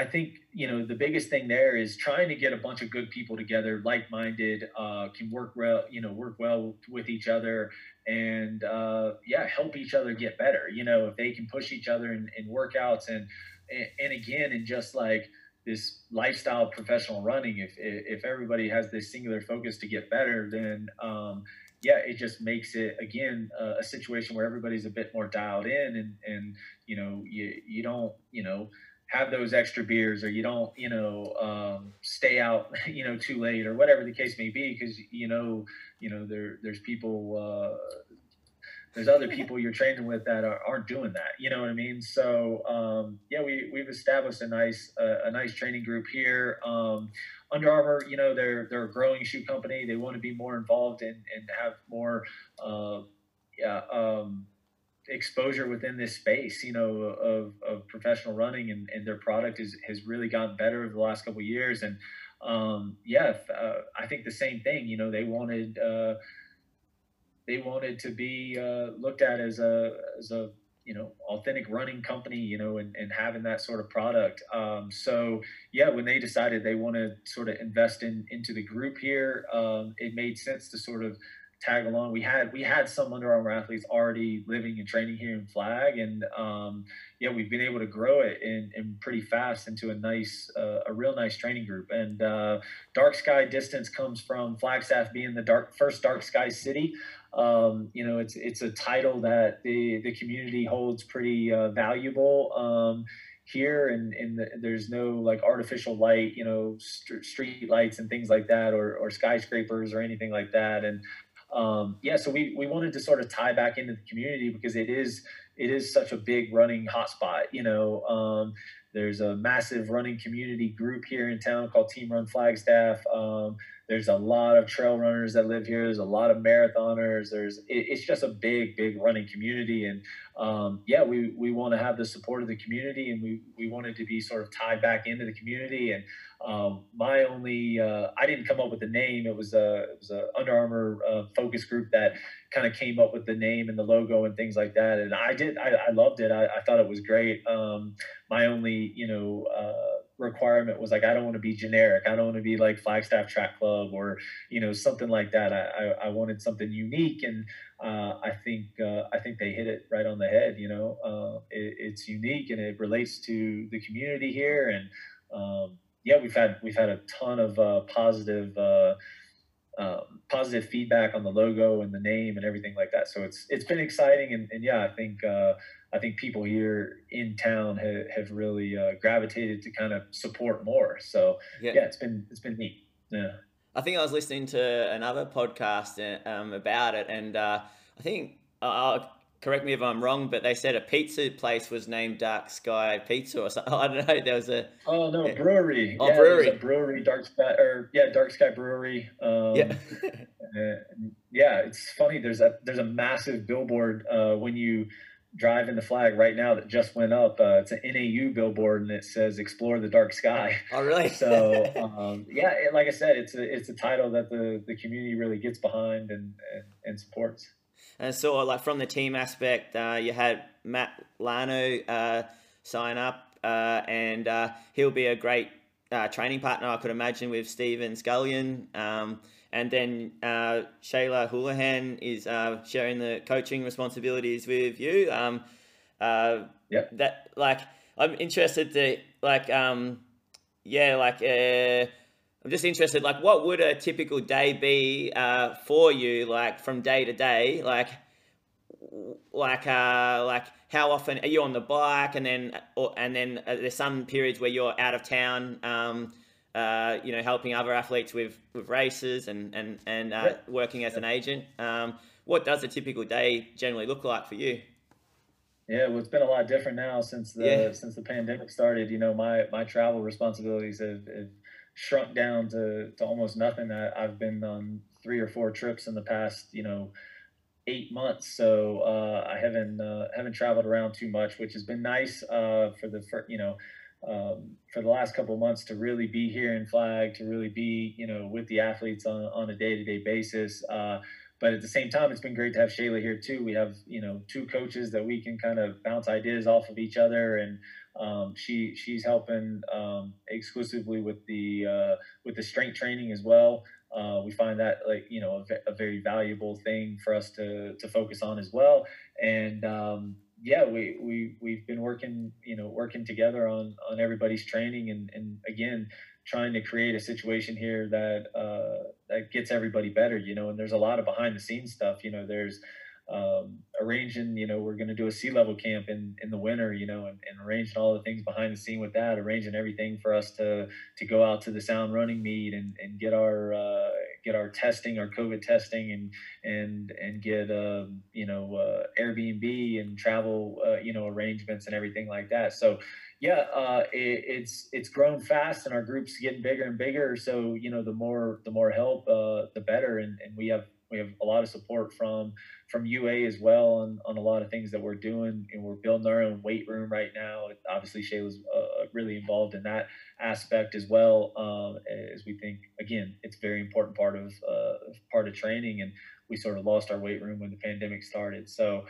I think you know the biggest thing there is trying to get a bunch of good people together, like-minded, uh, can work well, you know, work well with each other, and uh, yeah, help each other get better. You know, if they can push each other in, in workouts and, and and again, and just like this lifestyle professional running, if if everybody has this singular focus to get better, then um, yeah, it just makes it again uh, a situation where everybody's a bit more dialed in, and and you know you you don't you know have those extra beers or you don't you know um, stay out <laughs> you know too late or whatever the case may be because you know you know there there's people uh, there's other people you're training with that are, not doing that you know what i mean? So um, yeah we, we've established a nice uh, a nice training group here. Um, under armour you know they're they're a growing shoe company. They want to be more involved and and have more uh, yeah um, exposure within this space, you know, of, of professional running and, and their product is, has really gotten better over the last couple years. And um, yeah, uh, I think the same thing, you know, they wanted, uh, they wanted to be uh, looked at as a, as a, you know, authentic running company, you know, and, and having that sort of product. Um, so yeah, when they decided they want to sort of invest in, into the group here, um, it made sense to sort of tag along. We had we had some Under Armour athletes already living and training here in Flag, and um, yeah, we've been able to grow it in, in pretty fast into a nice, uh, a real nice training group. And uh, Dark Sky Distance comes from Flagstaff being the dark first dark sky city. Um, you know, it's it's a title that the the community holds pretty uh, valuable. Um, here and, and the, there's no like artificial light you know st- street lights and things like that or, or skyscrapers or anything like that and um, yeah, so we, we wanted to sort of tie back into the community because it is it is such a big running hotspot. You know, um, there's a massive running community group here in town called Team Run Flagstaff. Um, there's a lot of trail runners that live here. There's a lot of marathoners. There's it, it's just a big, big running community, and um, yeah, we we want to have the support of the community, and we we wanted to be sort of tied back into the community. And um, my only uh, I didn't come up with the name. It was a it was a Under Armour uh, focus group that kind of came up with the name and the logo and things like that. And I did I, I loved it. I, I thought it was great. Um, my only you know. Uh, requirement was like I don't want to be generic. I don't want to be like Flagstaff Track Club or you know something like that. I I, wanted something unique, and uh, I think uh, I think they hit it right on the head. You know, uh, it, it's unique and it relates to the community here, and um, yeah, we've had we've had a ton of uh, positive. Um, positive feedback on the logo and the name and everything like that. So it's it's been exciting and, and yeah, I think uh, I think people here in town have, have really uh, gravitated to kind of support more. So yeah. yeah, it's been it's been neat. Yeah. I think I was listening to another podcast uh, um, about it, and uh, I think uh, correct me if I'm wrong, but they said a pizza place was named Dark Sky Pizza or something. <laughs> I don't know. There was a oh no brewery. Oh, yeah, brewery. brewery, Dark Sky or yeah, Dark Sky Brewery. Um, yeah. <laughs> yeah, it's funny. There's a there's a massive billboard uh, when you drive in the flag right now that just went up. Uh, it's an NAU billboard and it says "Explore the Dark Sky." <laughs> Oh, really? so um, yeah, it, like I said, it's a it's a title that the the community really gets behind and and, and supports. And so, like from the team aspect, uh, you had Matt Llano uh, sign up, uh, and uh, he'll be a great uh, training partner, I could imagine, with Stephen Scullion. Um, and then uh, Shayla Houlihan is uh, sharing the coaching responsibilities with you. Um, uh, yeah. That like I'm interested to like um, yeah like uh, I'm just interested like what would a typical day be uh, for you like from day to day like like uh like how often are you on the bike and then or, and then uh, there's some periods where you're out of town um uh, you know, helping other athletes with, with races and and and uh, working as an agent. Um, what does a typical day generally look like for you? Yeah, well, it's been a lot different now since the yeah. since the pandemic started. You know, my my travel responsibilities have, have shrunk down to, to almost nothing. I, I've been on three or four trips in the past, you know, eight months. So uh, I haven't uh, haven't traveled around too much, which has been nice uh, for the for, you know um, for the last couple months to really be here in flag, to really be, you know, with the athletes on, on a day-to-day basis. Uh, but at the same time, it's been great to have Shayla here too. We have, you know, two coaches that we can kind of bounce ideas off of each other, and um, she she's helping um, exclusively with the uh, with the strength training as well. Uh, we find that like you know a, a, very valuable thing for us to to focus on as well, and um, yeah, we we we've been working, you know, working together on on everybody's training, and and again, trying to create a situation here that uh, that gets everybody better, you know. And there's a lot of behind the scenes stuff, you know. There's um, arranging, you know, we're going to do a sea level camp in, in the winter, you know, and, and arranging all the things behind the scene with that, arranging everything for us to, to go out to the sound running meet and, and get our, uh, get our testing, our COVID testing and, and, and get, um, you know, uh, Airbnb and travel, uh, you know, arrangements and everything like that. So, yeah, uh, it, it's it's grown fast, and our group's getting bigger and bigger. So you know, the more the more help, uh, the better. And, and we have we have a lot of support from from UA as well on, on a lot of things that we're doing, and we're building our own weight room right now. Obviously, Shayla's uh, really involved in that aspect as well, um, as we think again it's very important part of uh, part of training, and we sort of lost our weight room when the pandemic started. So,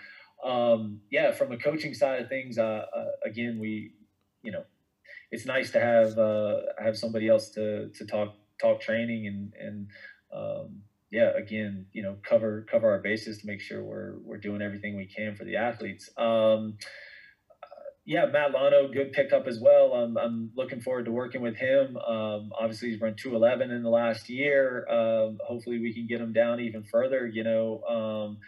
um, yeah, from a coaching side of things, uh, uh again, we you know it's nice to have uh, have somebody else to to talk talk training and and um, yeah, again, you know, cover cover our bases to make sure we're we're doing everything we can for the athletes. Um, yeah, Matt Llano, good pickup as well. I'm, I'm looking forward to working with him. Um, obviously, he's run 211 in the last year. Um, hopefully, we can get him down even further. You know, um,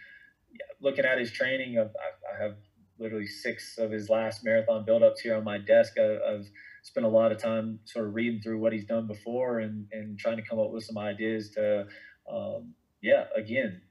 looking at his training, I've, I have literally six of his last marathon buildups here on my desk. I, I've spent a lot of time sort of reading through what he's done before and, and trying to come up with some ideas to um, yeah, again,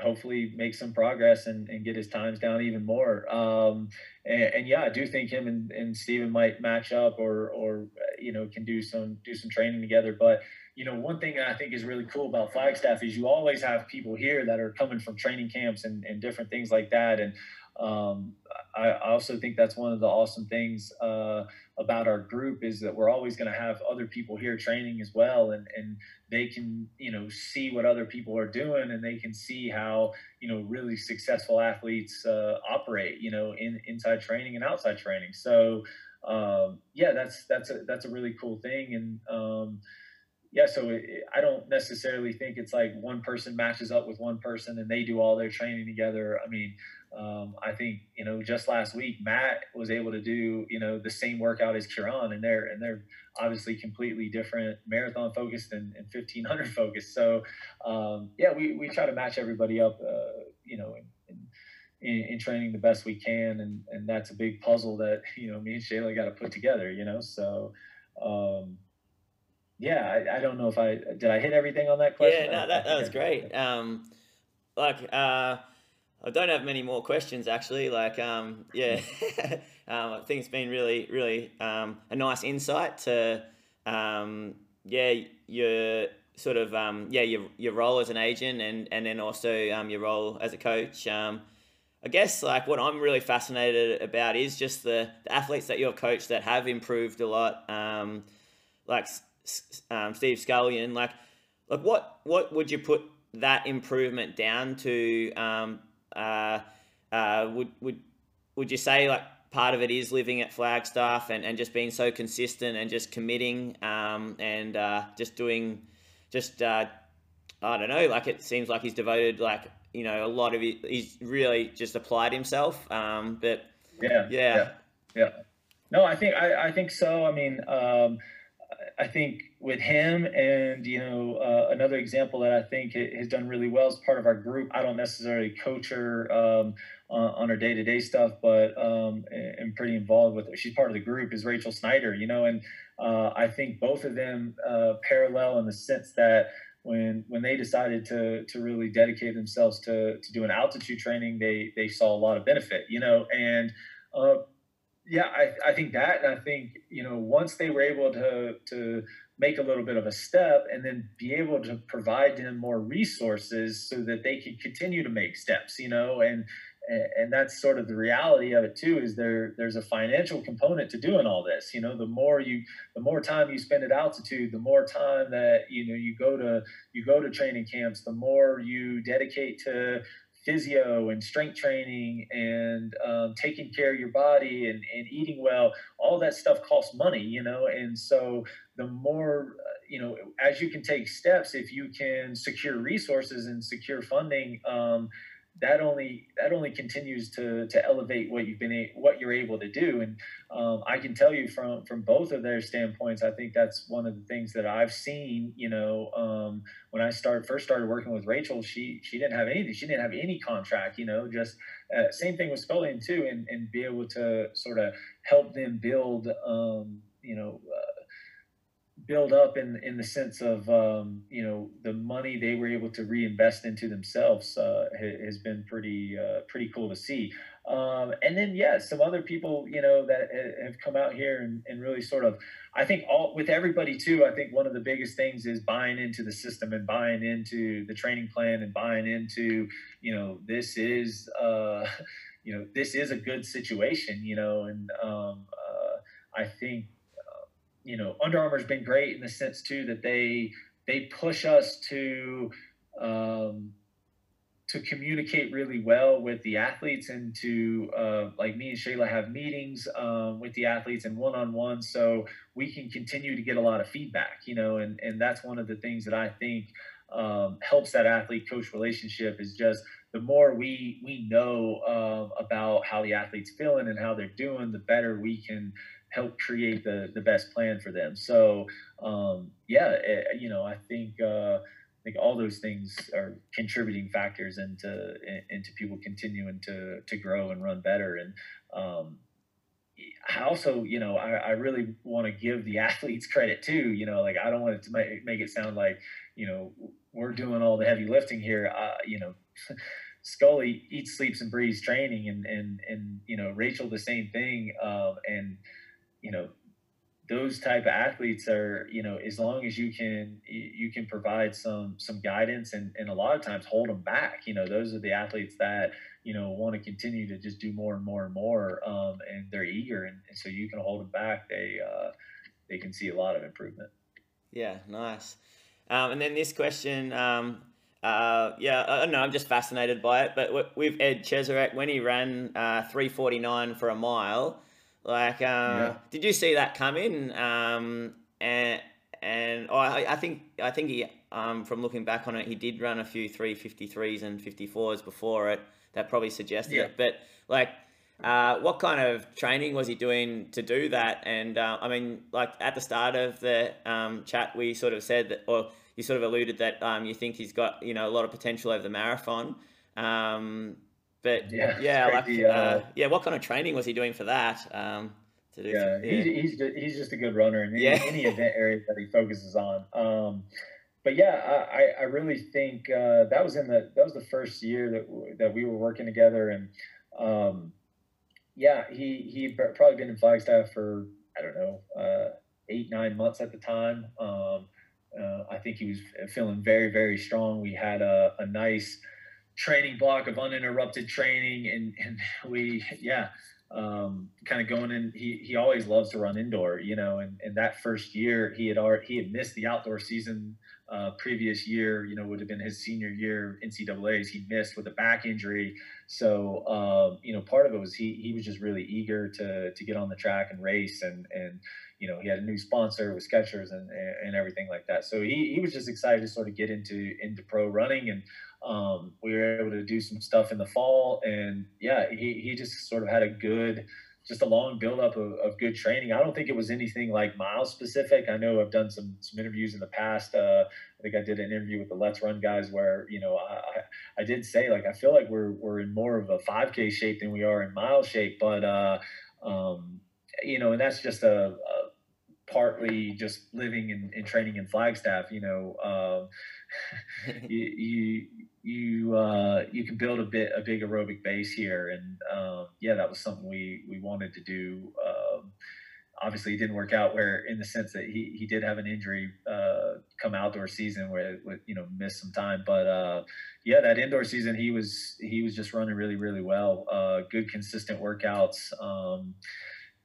hopefully make some progress and, and get his times down even more. Um, and, and, yeah, I do think him and, and Steven might match up or, or, you know, can do some, do some training together. But, you know, one thing I think is really cool about Flagstaff is you always have people here that are coming from training camps and, and different things like that. And um, I, also think that's one of the awesome things uh, about our group is that we're always going to have other people here training as well, and and they can you know see what other people are doing, and they can see how you know really successful athletes uh, operate, you know, in inside training and outside training. So um, yeah, that's that's a that's a really cool thing, and um, yeah, so it, I don't necessarily think it's like one person matches up with one person and they do all their training together. I mean, um, I think you know just last week Matt was able to do you know the same workout as Kieran, and they're and they're obviously completely different marathon focused and, and 1500 <laughs> focused. So um, yeah, we, we try to match everybody up, uh, you know, in, in, in, training the best we can, and and that's a big puzzle that <laughs> you know me and Shayla got to put together. You know, so. Um, yeah, I, I, don't know if I did. I hit everything on that question. Yeah, no, that, that was great. Um, like, uh, I don't have many more questions actually. Like, um, yeah, <laughs> um, I think it's been really, really um, a nice insight to, um, yeah, your sort of, um, yeah, your, your role as an agent and, and then also um, your role as a coach. Um, I guess like what I'm really fascinated about is just the, the athletes that you've coached that have improved a lot. Um, like um, Steve Scullion, like, like what what would you put that improvement down to? Um, uh, uh, would would would you say like part of it is living at Flagstaff and, and just being so consistent and just committing um, and uh, just doing just uh, I don't know like it seems like he's devoted like you know a lot of it he's really just applied himself um, but yeah, yeah. yeah yeah. No I think I, I think so. I mean um, I think with him and you know uh, another example that I think has done really well as part of our group. I don't necessarily coach her um, on, her day to day stuff, but um, am pretty involved with her. She's part of the group. Is Rachel Schneider, you know, and uh, I think both of them uh, parallel in the sense that when when they decided to to really dedicate themselves to to doing altitude training, they they saw a lot of benefit, you know, and uh, yeah, I, I think that, and I think you know once they were able to to make a little bit of a step, and then be able to provide them more resources so that they could continue to make steps, you know, and and that's sort of the reality of it too is there there's a financial component to doing all this you know the more you the more time you spend at altitude the more time that you know you go to you go to training camps the more you dedicate to physio and strength training and um, taking care of your body and, and eating well all that stuff costs money you know? And so the more uh, you know as you can take steps if you can secure resources and secure funding um, that only that only continues to to elevate what you've been a, what you're able to do. And um, i can tell you from from both of their standpoints i think that's one of the things that i've seen you know um, when i started first started working with rachel she she didn't have anything she didn't have any contract you know just uh, same thing with scullion too and and be able to sort of help them build um, you know build up in in the sense of um, you know the money they were able to reinvest into themselves uh, has been pretty uh, pretty cool to see. Um, and then yeah, some other people you know that have come out here and, and really sort of I think all with everybody too. I think one of the biggest things is buying into the system and buying into the training plan and buying into you know this is uh, <laughs> you know this is a good situation you know and um, uh, I think you know, Under Armour's been great in the sense too that they they push us to um, to communicate really well with the athletes and to uh, like me and Shayla have meetings um, with the athletes and one on one, so we can continue to get a lot of feedback. You know, and and that's one of the things that I think um, helps that athlete coach relationship is just the more we we know uh, about how the athlete's feeling and how they're doing, the better we can help create the the best plan for them. So um, yeah, it, eh, you know, I think uh, I think all those things are contributing factors into into people continuing to to grow and run better. And um, I also, you know, I, I really want to give the <laughs> athletes credit too. You know, like I don't want it to make, make it sound like, you know, we're doing all the heavy lifting here. Uh, you know, <laughs> Scully eats, sleeps, and breathes training, and and and you know, Rachel the same thing. Um, and you know those type of athletes are you know as long as you can you can provide some some guidance and, and a lot of times hold them back you know those are the athletes that you know want to continue to just do more and more and more um, and they're eager and, and, so you can hold them back they uh, they can see a lot of improvement yeah nice um, and then this question um, uh, yeah, I don't know. I'm just fascinated by it. But with Ed Cheserek, when he ran uh, 349 for a mile, like, uh, yeah. did you see that coming? Um, and and I, I think I think he um, from looking back on it, he did run a few 353s and 54s before it. That probably suggested yeah. it. But like, uh, what kind of training was he doing to do that? And uh, I mean, like at the start of the um, chat, we sort of said that, or you sort of alluded that um, you think he's got you know a lot of potential over the marathon. Um, but yeah, yeah, like, uh, uh, yeah. What kind of training was he doing for that? Um, to do yeah, he's, he's he's just a good runner in any, yeah. any event area that he focuses on. Um, but yeah, I, I really think uh, that was in the that was the first year that that we were working together, and um, yeah, he he probably been in Flagstaff for I don't know uh, eight nine months at the time. Um, uh, I think he was feeling very very strong. We had a, a nice training block of uninterrupted training, and and we yeah um, kind of going in. He he always loves to run indoor, you know. And, and that first year, he had already, he had missed the outdoor season. Uh, previous year, you know, would have been his senior year NCAA's. He missed with a back injury, so um, you know, part of it was he he was just really eager to to get on the track and race, and and you know, he had a new sponsor with Skechers and and everything like that. So he he was just excited to sort of get into into pro running and um, we were able to do some stuff in the fall, and yeah, he he just sort of had a good, just a long buildup of, of good training. I don't think it was anything like mile specific. I know I've done some some interviews in the past. Uh, I think I did an interview with the Let's Run guys where you know I, I, did say like I feel like we're we're in more of a 5K shape than we are in mile shape, but uh, um, you know, and that's just a, a partly just living and, and, training in Flagstaff. You know, um, <laughs> you, you you uh, you can build a bit a big aerobic base here, and um, yeah, that was something we we wanted to do. Um, obviously, it didn't work out. Where in the sense that he he did have an injury uh, come outdoor season where it you know missed some time, but uh, yeah, that indoor season he was he was just running really really well. Uh, good consistent workouts.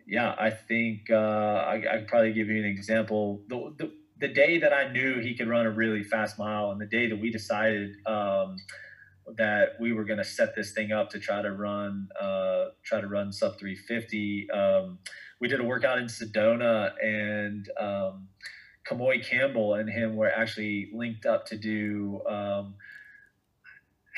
Yeah, I think uh, I, I could probably give you an example. The, the the day that I knew he could run a really fast mile, and the day that we decided um, that we were going to set this thing up to try to run, uh, try to run sub 350, um, we did a workout in Sedona, and um, Kemoy Campbell and him were actually linked up to do um,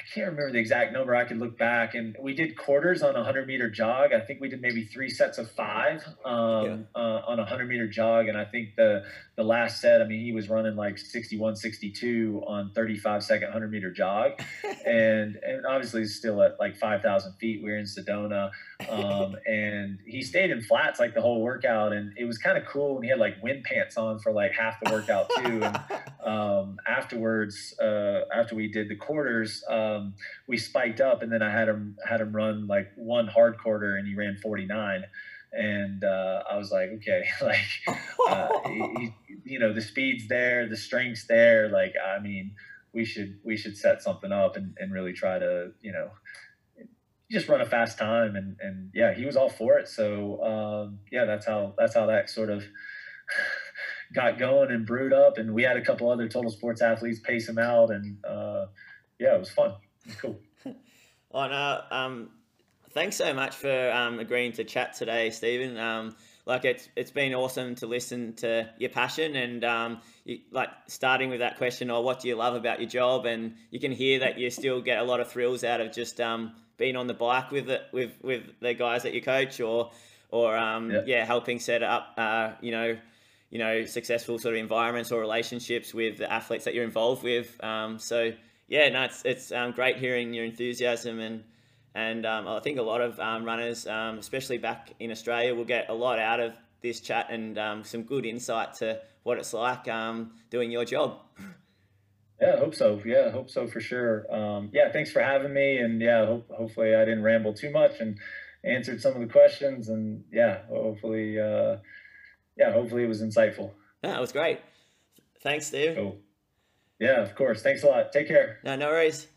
I can't remember the exact number. I could look back, and we did quarters on a hundred meter jog. I think we did maybe three sets of five um, yeah. uh, on a hundred meter jog, and I think the the last set, I mean, he was running like 61, 62 on 35 second 100 meter jog. <laughs> and, and obviously still at like 5,000 feet. We are in Sedona. Um, <laughs> and he stayed in flats like the whole workout. And it was kind of cool. And he had like wind pants on for like half the workout too. And <laughs> um, afterwards, uh, after we did the quarters, um, we spiked up and then I had him, had him run like one hard quarter and he ran 49 and uh, I was like, okay, <laughs> like, uh, he, you know, the speed's there, the strength's there. Like, I mean, we should we should set something up and, and really try to, you know, just run a fast time. And and yeah, he was all for it. So um, yeah, that's how that's how that sort of got going and brewed up. And we had a couple other total sports athletes pace him out, and uh, yeah, it was fun. It was cool. <laughs> On uh, um thanks so much for um, agreeing to chat today, Stephen. Um, like it's it's been awesome to listen to your passion and um, you, like starting with that question or what do you love about your job and you can hear that you still get a lot of thrills out of just um, being on the bike with it with with the guys that you coach or or um, yeah. yeah. helping set up uh, you know you know successful sort of environments or relationships with the athletes that you're involved with um, so yeah no it's it's um, great hearing your enthusiasm and and um, I think a lot of um, runners, um, especially back in Australia, will get a lot out of this chat and um, some good insight to what it's like doing your job. Yeah, I hope so. Yeah, I hope so for sure. Um, yeah, thanks for having me. And yeah, hope, hopefully I didn't ramble too much and answered some of the questions. And yeah, hopefully, uh, yeah, hopefully it was insightful. Yeah, it was great. Thanks, Steve. Cool. Yeah, of course. Thanks a lot. Take care. No, no worries.